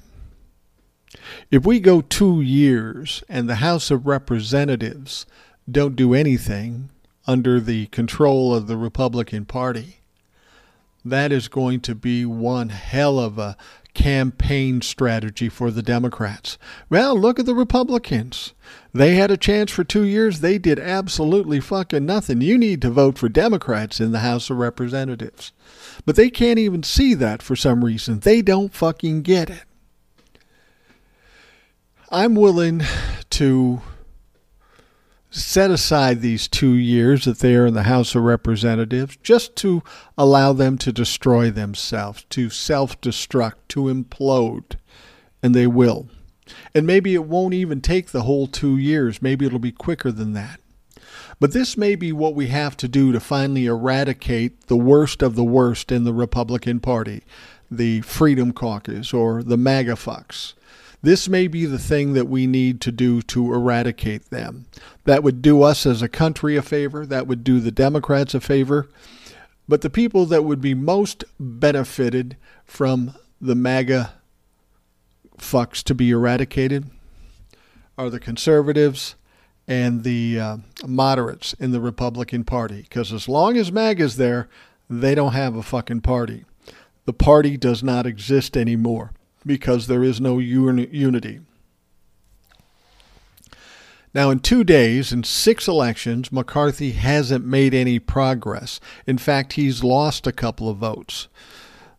If we go two years and the House of Representatives don't do anything under the control of the Republican Party, that is going to be one hell of a campaign strategy for the Democrats. Well, look at the Republicans. They had a chance for two years. They did absolutely fucking nothing. You need to vote for Democrats in the House of Representatives. But they can't even see that for some reason. They don't fucking get it. I'm willing to set aside these two years that they are in the House of Representatives just to allow them to destroy themselves, to self destruct, to implode. And they will. And maybe it won't even take the whole two years. Maybe it'll be quicker than that. But this may be what we have to do to finally eradicate the worst of the worst in the Republican Party the Freedom Caucus or the MAGA fucks. This may be the thing that we need to do to eradicate them. That would do us as a country a favor, that would do the Democrats a favor. But the people that would be most benefited from the MAGA fucks to be eradicated are the conservatives and the uh, moderates in the Republican Party. Because as long as MAGA's there, they don't have a fucking party. The party does not exist anymore because there is no unity. Now, in two days, in six elections, McCarthy hasn't made any progress. In fact, he's lost a couple of votes.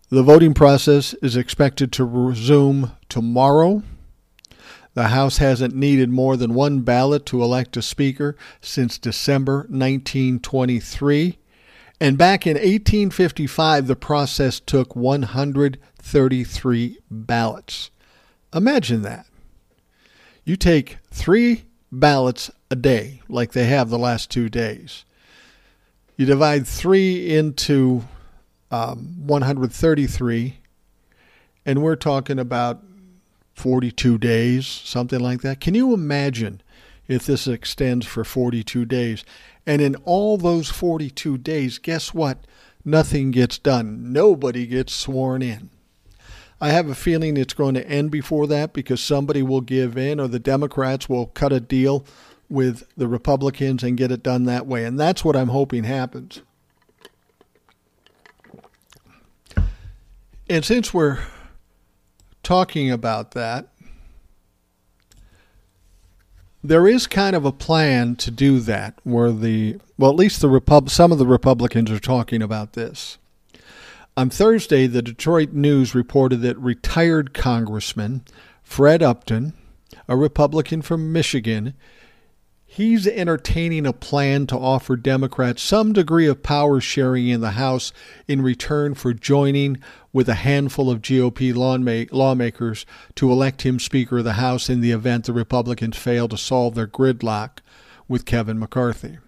The voting process is expected to resume tomorrow. The House hasn't needed more than one ballot to elect a Speaker since December 1923. And back in 1855, the process took 133 ballots. Imagine that. You take three ballots a day, like they have the last two days. You divide three into um, 133, and we're talking about 42 days, something like that. Can you imagine if this extends for 42 days? And in all those 42 days, guess what? Nothing gets done. Nobody gets sworn in. I have a feeling it's going to end before that because somebody will give in or the Democrats will cut a deal with the Republicans and get it done that way. And that's what I'm hoping happens. And since we're talking about that, there is kind of a plan to do that where the well at least the Repub- some of the Republicans are talking about this. On Thursday, the Detroit News reported that retired Congressman Fred Upton, a Republican from Michigan, he's entertaining a plan to offer Democrats some degree of power sharing in the House in return for joining with a handful of GOP lawmakers to elect him Speaker of the House in the event the Republicans fail to solve their gridlock with Kevin McCarthy.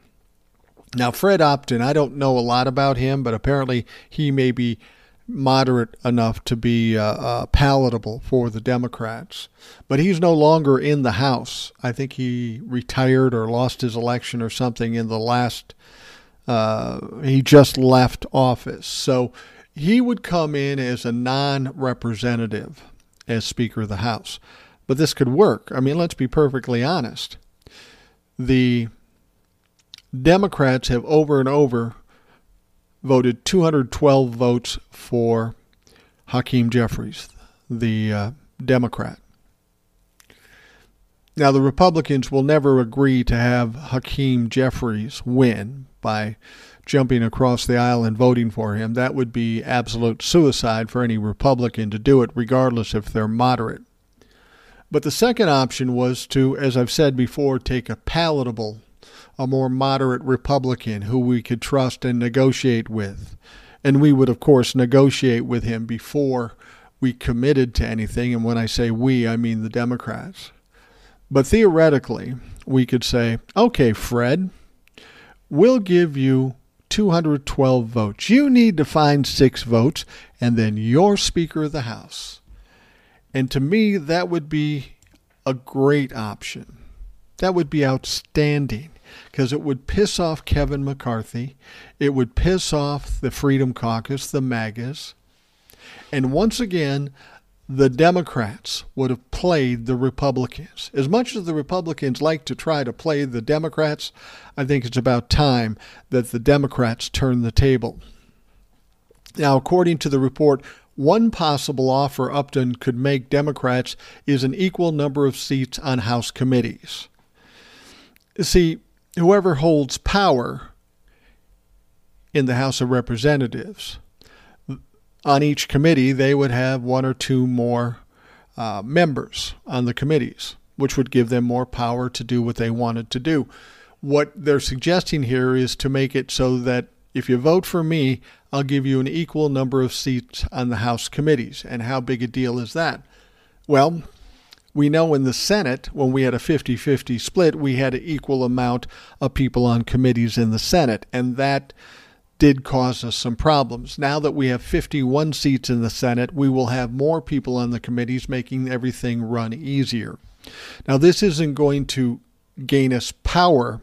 Now, Fred Upton, I don't know a lot about him, but apparently he may be moderate enough to be uh, uh, palatable for the Democrats. But he's no longer in the House. I think he retired or lost his election or something in the last. Uh, he just left office. So he would come in as a non representative as Speaker of the House. But this could work. I mean, let's be perfectly honest. The Democrats have over and over voted 212 votes for Hakeem Jeffries, the uh, Democrat. Now, the Republicans will never agree to have Hakeem Jeffries win by jumping across the aisle and voting for him. That would be absolute suicide for any Republican to do it, regardless if they're moderate. But the second option was to, as I've said before, take a palatable a more moderate Republican who we could trust and negotiate with. And we would, of course, negotiate with him before we committed to anything. And when I say we, I mean the Democrats. But theoretically, we could say, okay, Fred, we'll give you 212 votes. You need to find six votes, and then you're Speaker of the House. And to me, that would be a great option. That would be outstanding because it would piss off Kevin McCarthy. It would piss off the Freedom Caucus, the MAGAs. And once again, the Democrats would have played the Republicans. As much as the Republicans like to try to play the Democrats, I think it's about time that the Democrats turn the table. Now, according to the report, one possible offer Upton could make Democrats is an equal number of seats on House committees. See, whoever holds power in the House of Representatives, on each committee, they would have one or two more uh, members on the committees, which would give them more power to do what they wanted to do. What they're suggesting here is to make it so that if you vote for me, I'll give you an equal number of seats on the House committees. And how big a deal is that? Well, we know in the Senate, when we had a 50 50 split, we had an equal amount of people on committees in the Senate, and that did cause us some problems. Now that we have 51 seats in the Senate, we will have more people on the committees, making everything run easier. Now, this isn't going to gain us power,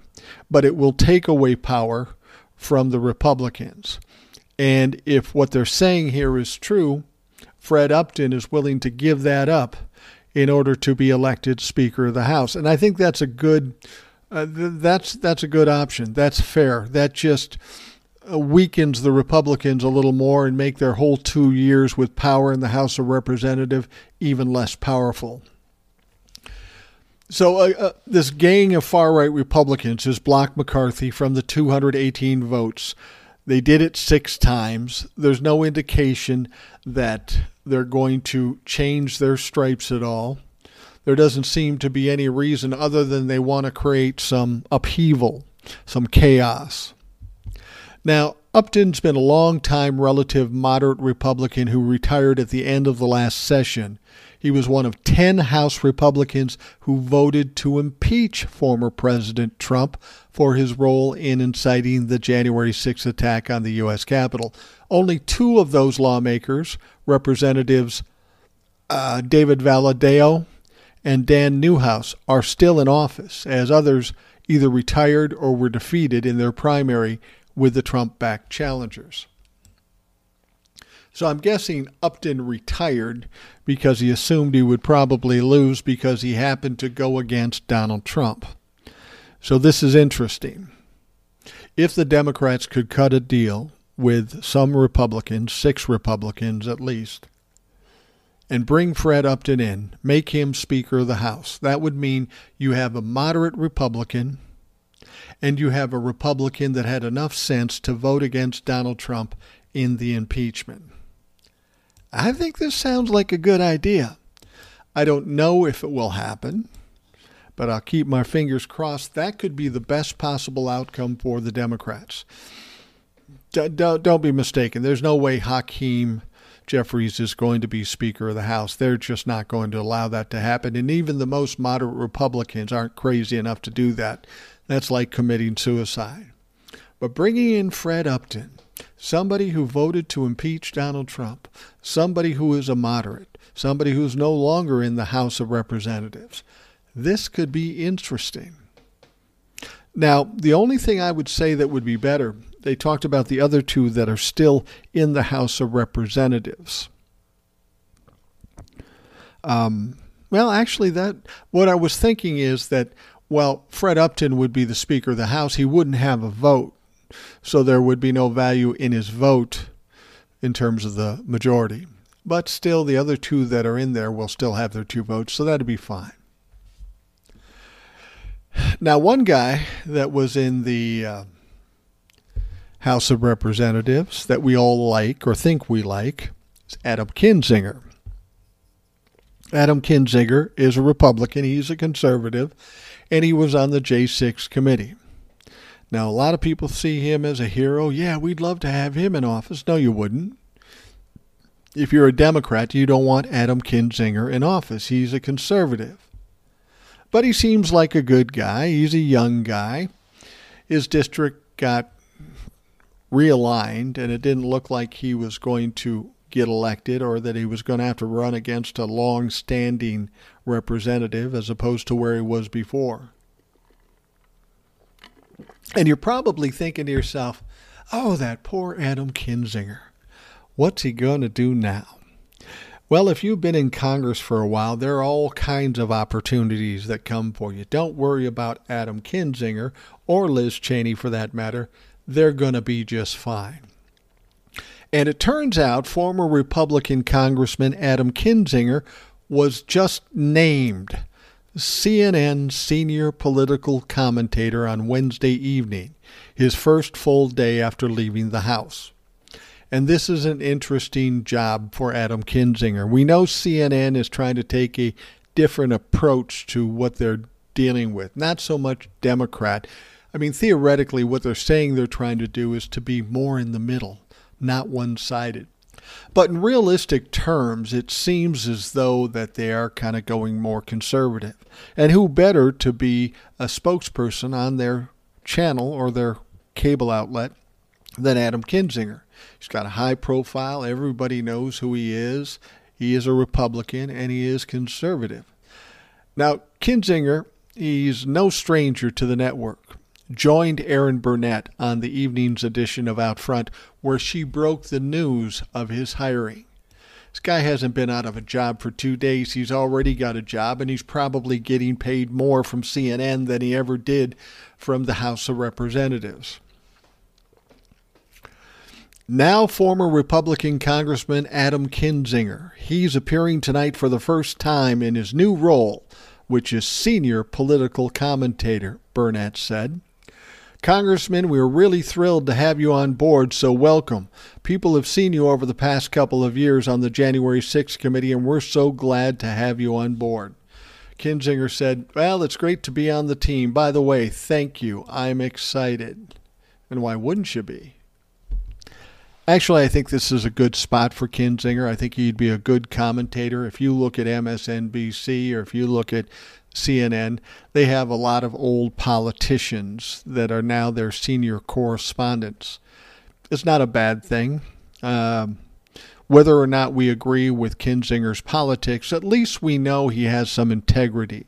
but it will take away power from the Republicans. And if what they're saying here is true, Fred Upton is willing to give that up in order to be elected Speaker of the House. And I think that's a good uh, that's that's a good option. That's fair. That just uh, weakens the Republicans a little more and make their whole two years with power in the House of Representative even less powerful. So, uh, uh, this gang of far right Republicans has blocked McCarthy from the 218 votes. They did it six times. There's no indication that they're going to change their stripes at all. There doesn't seem to be any reason other than they want to create some upheaval, some chaos. Now, Upton's been a long time relative moderate Republican who retired at the end of the last session. He was one of 10 House Republicans who voted to impeach former President Trump for his role in inciting the January 6 attack on the U.S. Capitol. Only two of those lawmakers, Representatives uh, David Valadao and Dan Newhouse, are still in office, as others either retired or were defeated in their primary with the Trump backed challengers. So I'm guessing Upton retired because he assumed he would probably lose because he happened to go against Donald Trump. So this is interesting. If the Democrats could cut a deal with some Republicans, six Republicans at least, and bring Fred Upton in, make him Speaker of the House. That would mean you have a moderate Republican and you have a Republican that had enough sense to vote against Donald Trump in the impeachment. I think this sounds like a good idea. I don't know if it will happen, but I'll keep my fingers crossed. That could be the best possible outcome for the Democrats. Don't be mistaken. There's no way Hakeem Jeffries is going to be Speaker of the House. They're just not going to allow that to happen. And even the most moderate Republicans aren't crazy enough to do that. That's like committing suicide. But bringing in Fred Upton, somebody who voted to impeach Donald Trump, somebody who is a moderate, somebody who's no longer in the House of Representatives, this could be interesting. Now, the only thing I would say that would be better, they talked about the other two that are still in the House of Representatives. Um, well, actually, that what I was thinking is that well, Fred Upton would be the Speaker of the House. He wouldn't have a vote, so there would be no value in his vote in terms of the majority. But still, the other two that are in there will still have their two votes, so that'd be fine. Now, one guy that was in the uh, House of Representatives that we all like or think we like is Adam Kinzinger. Adam Kinzinger is a Republican, he's a conservative, and he was on the J6 committee. Now, a lot of people see him as a hero. Yeah, we'd love to have him in office. No, you wouldn't. If you're a Democrat, you don't want Adam Kinzinger in office. He's a conservative. But he seems like a good guy. He's a young guy. His district got realigned, and it didn't look like he was going to get elected or that he was going to have to run against a long standing representative as opposed to where he was before. And you're probably thinking to yourself, oh, that poor Adam Kinzinger. What's he going to do now? Well, if you've been in Congress for a while, there are all kinds of opportunities that come for you. Don't worry about Adam Kinzinger or Liz Cheney for that matter. They're going to be just fine. And it turns out former Republican Congressman Adam Kinzinger was just named CNN senior political commentator on Wednesday evening, his first full day after leaving the House. And this is an interesting job for Adam Kinzinger. We know CNN is trying to take a different approach to what they're dealing with, not so much Democrat. I mean, theoretically, what they're saying they're trying to do is to be more in the middle, not one sided. But in realistic terms, it seems as though that they are kind of going more conservative. And who better to be a spokesperson on their channel or their cable outlet than Adam Kinzinger? He's got a high profile. Everybody knows who he is. He is a Republican and he is conservative. Now, Kinzinger, he's no stranger to the network. Joined Erin Burnett on the evening's edition of Out Front, where she broke the news of his hiring. This guy hasn't been out of a job for two days. He's already got a job, and he's probably getting paid more from CNN than he ever did from the House of Representatives. Now, former Republican Congressman Adam Kinzinger. He's appearing tonight for the first time in his new role, which is senior political commentator, Burnett said. Congressman, we are really thrilled to have you on board, so welcome. People have seen you over the past couple of years on the January 6th committee, and we're so glad to have you on board. Kinzinger said, Well, it's great to be on the team. By the way, thank you. I'm excited. And why wouldn't you be? Actually, I think this is a good spot for Kinzinger. I think he'd be a good commentator. If you look at MSNBC or if you look at CNN, they have a lot of old politicians that are now their senior correspondents. It's not a bad thing. Um, whether or not we agree with Kinzinger's politics, at least we know he has some integrity.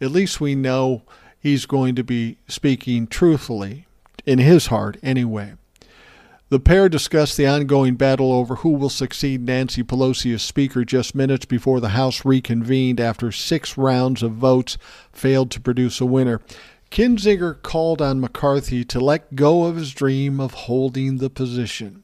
At least we know he's going to be speaking truthfully, in his heart anyway. The pair discussed the ongoing battle over who will succeed Nancy Pelosi as Speaker just minutes before the House reconvened after six rounds of votes failed to produce a winner. Kinzinger called on McCarthy to let go of his dream of holding the position.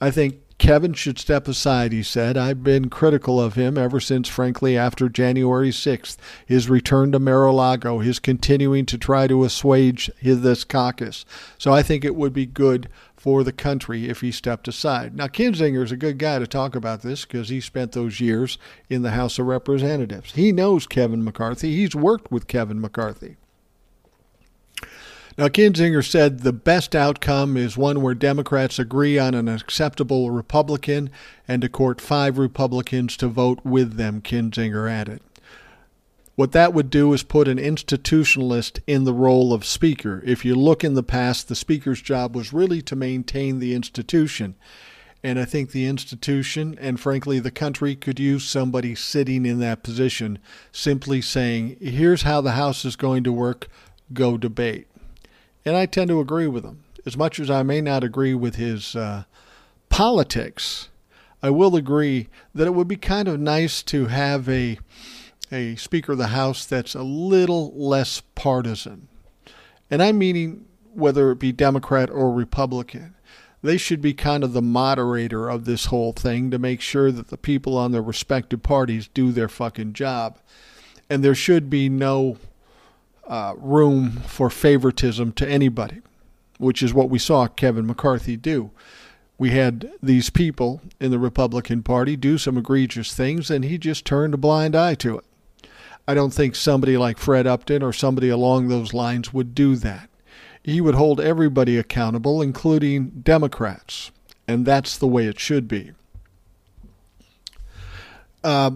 I think Kevin should step aside, he said. I've been critical of him ever since, frankly, after January 6th, his return to Mar-a-Lago, his continuing to try to assuage his, this caucus. So I think it would be good for the country if he stepped aside. Now, Kinzinger is a good guy to talk about this because he spent those years in the House of Representatives. He knows Kevin McCarthy, he's worked with Kevin McCarthy. Now, Kinzinger said the best outcome is one where Democrats agree on an acceptable Republican and to court five Republicans to vote with them, Kinzinger added. What that would do is put an institutionalist in the role of speaker. If you look in the past, the speaker's job was really to maintain the institution. And I think the institution and, frankly, the country could use somebody sitting in that position simply saying, here's how the House is going to work, go debate. And I tend to agree with him. As much as I may not agree with his uh, politics, I will agree that it would be kind of nice to have a a Speaker of the House that's a little less partisan. And I'm meaning whether it be Democrat or Republican. They should be kind of the moderator of this whole thing to make sure that the people on their respective parties do their fucking job. And there should be no uh, room for favoritism to anybody, which is what we saw Kevin McCarthy do. We had these people in the Republican Party do some egregious things, and he just turned a blind eye to it. I don't think somebody like Fred Upton or somebody along those lines would do that. He would hold everybody accountable, including Democrats, and that's the way it should be. Uh,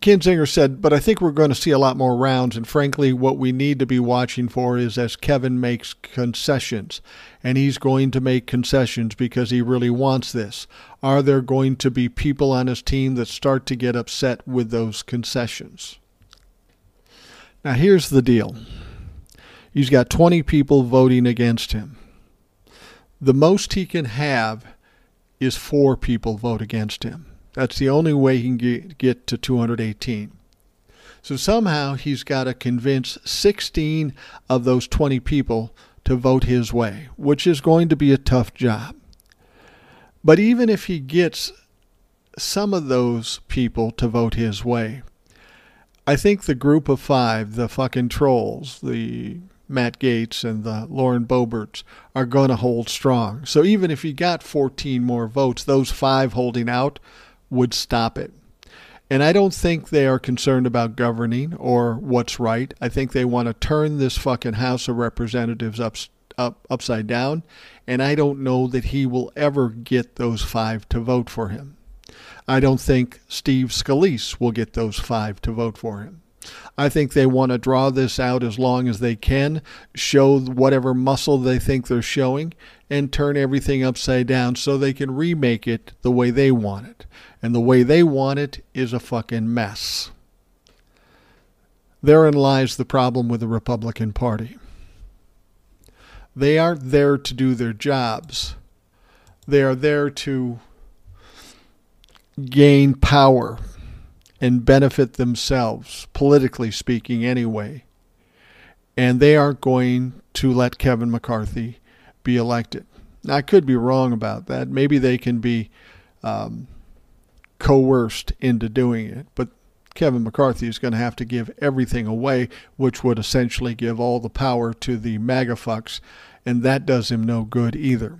Kinzinger said, but I think we're going to see a lot more rounds. And frankly, what we need to be watching for is as Kevin makes concessions. And he's going to make concessions because he really wants this. Are there going to be people on his team that start to get upset with those concessions? Now, here's the deal he's got 20 people voting against him. The most he can have is four people vote against him. That's the only way he can get, to 218. So somehow he's got to convince 16 of those 20 people to vote his way, which is going to be a tough job. But even if he gets some of those people to vote his way, I think the group of five, the fucking trolls, the Matt Gaetz and the Lauren Boeberts, are going to hold strong. So even if he got 14 more votes, those five holding out would stop it. And I don't think they are concerned about governing or what's right. I think they want to turn this fucking House of Representatives up, up upside down. And I don't know that he will ever get those five to vote for him. I don't think Steve Scalise will get those five to vote for him. I think they want to draw this out as long as they can, show whatever muscle they think they're showing, and turn everything upside down so they can remake it the way they want it. And the way they want it is a fucking mess. Therein lies the problem with the Republican Party. They aren't there to do their jobs. They are there to gain power and benefit themselves, politically speaking, anyway. And they aren't going to let Kevin McCarthy be elected. Now, I could be wrong about that. Maybe they can be um, coerced into doing it, but Kevin McCarthy is going to have to give everything away, which would essentially give all the power to the MAGA fucks, and that does him no good either.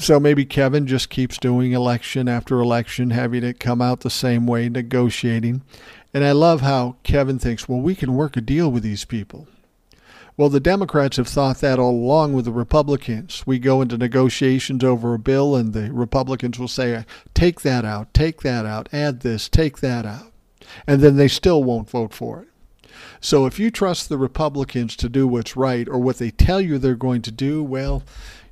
So maybe Kevin just keeps doing election after election, having it come out the same way, negotiating. And I love how Kevin thinks, well, we can work a deal with these people. Well, the Democrats have thought that all along with the Republicans. We go into negotiations over a bill, and the Republicans will say, take that out, take that out, add this, take that out. And then they still won't vote for it. So if you trust the Republicans to do what's right or what they tell you they're going to do, well,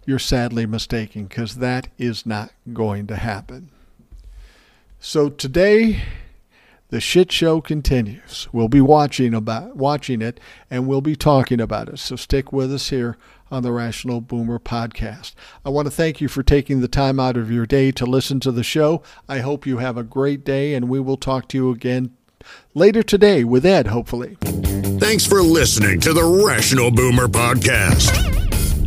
you're sadly mistaken because that is not going to happen. So today, the shit show continues. We'll be watching about watching it and we'll be talking about it. So stick with us here on the Rational Boomer podcast. I want to thank you for taking the time out of your day to listen to the show. I hope you have a great day and we will talk to you again later today with Ed, hopefully. Thanks for listening to the Rational Boomer podcast.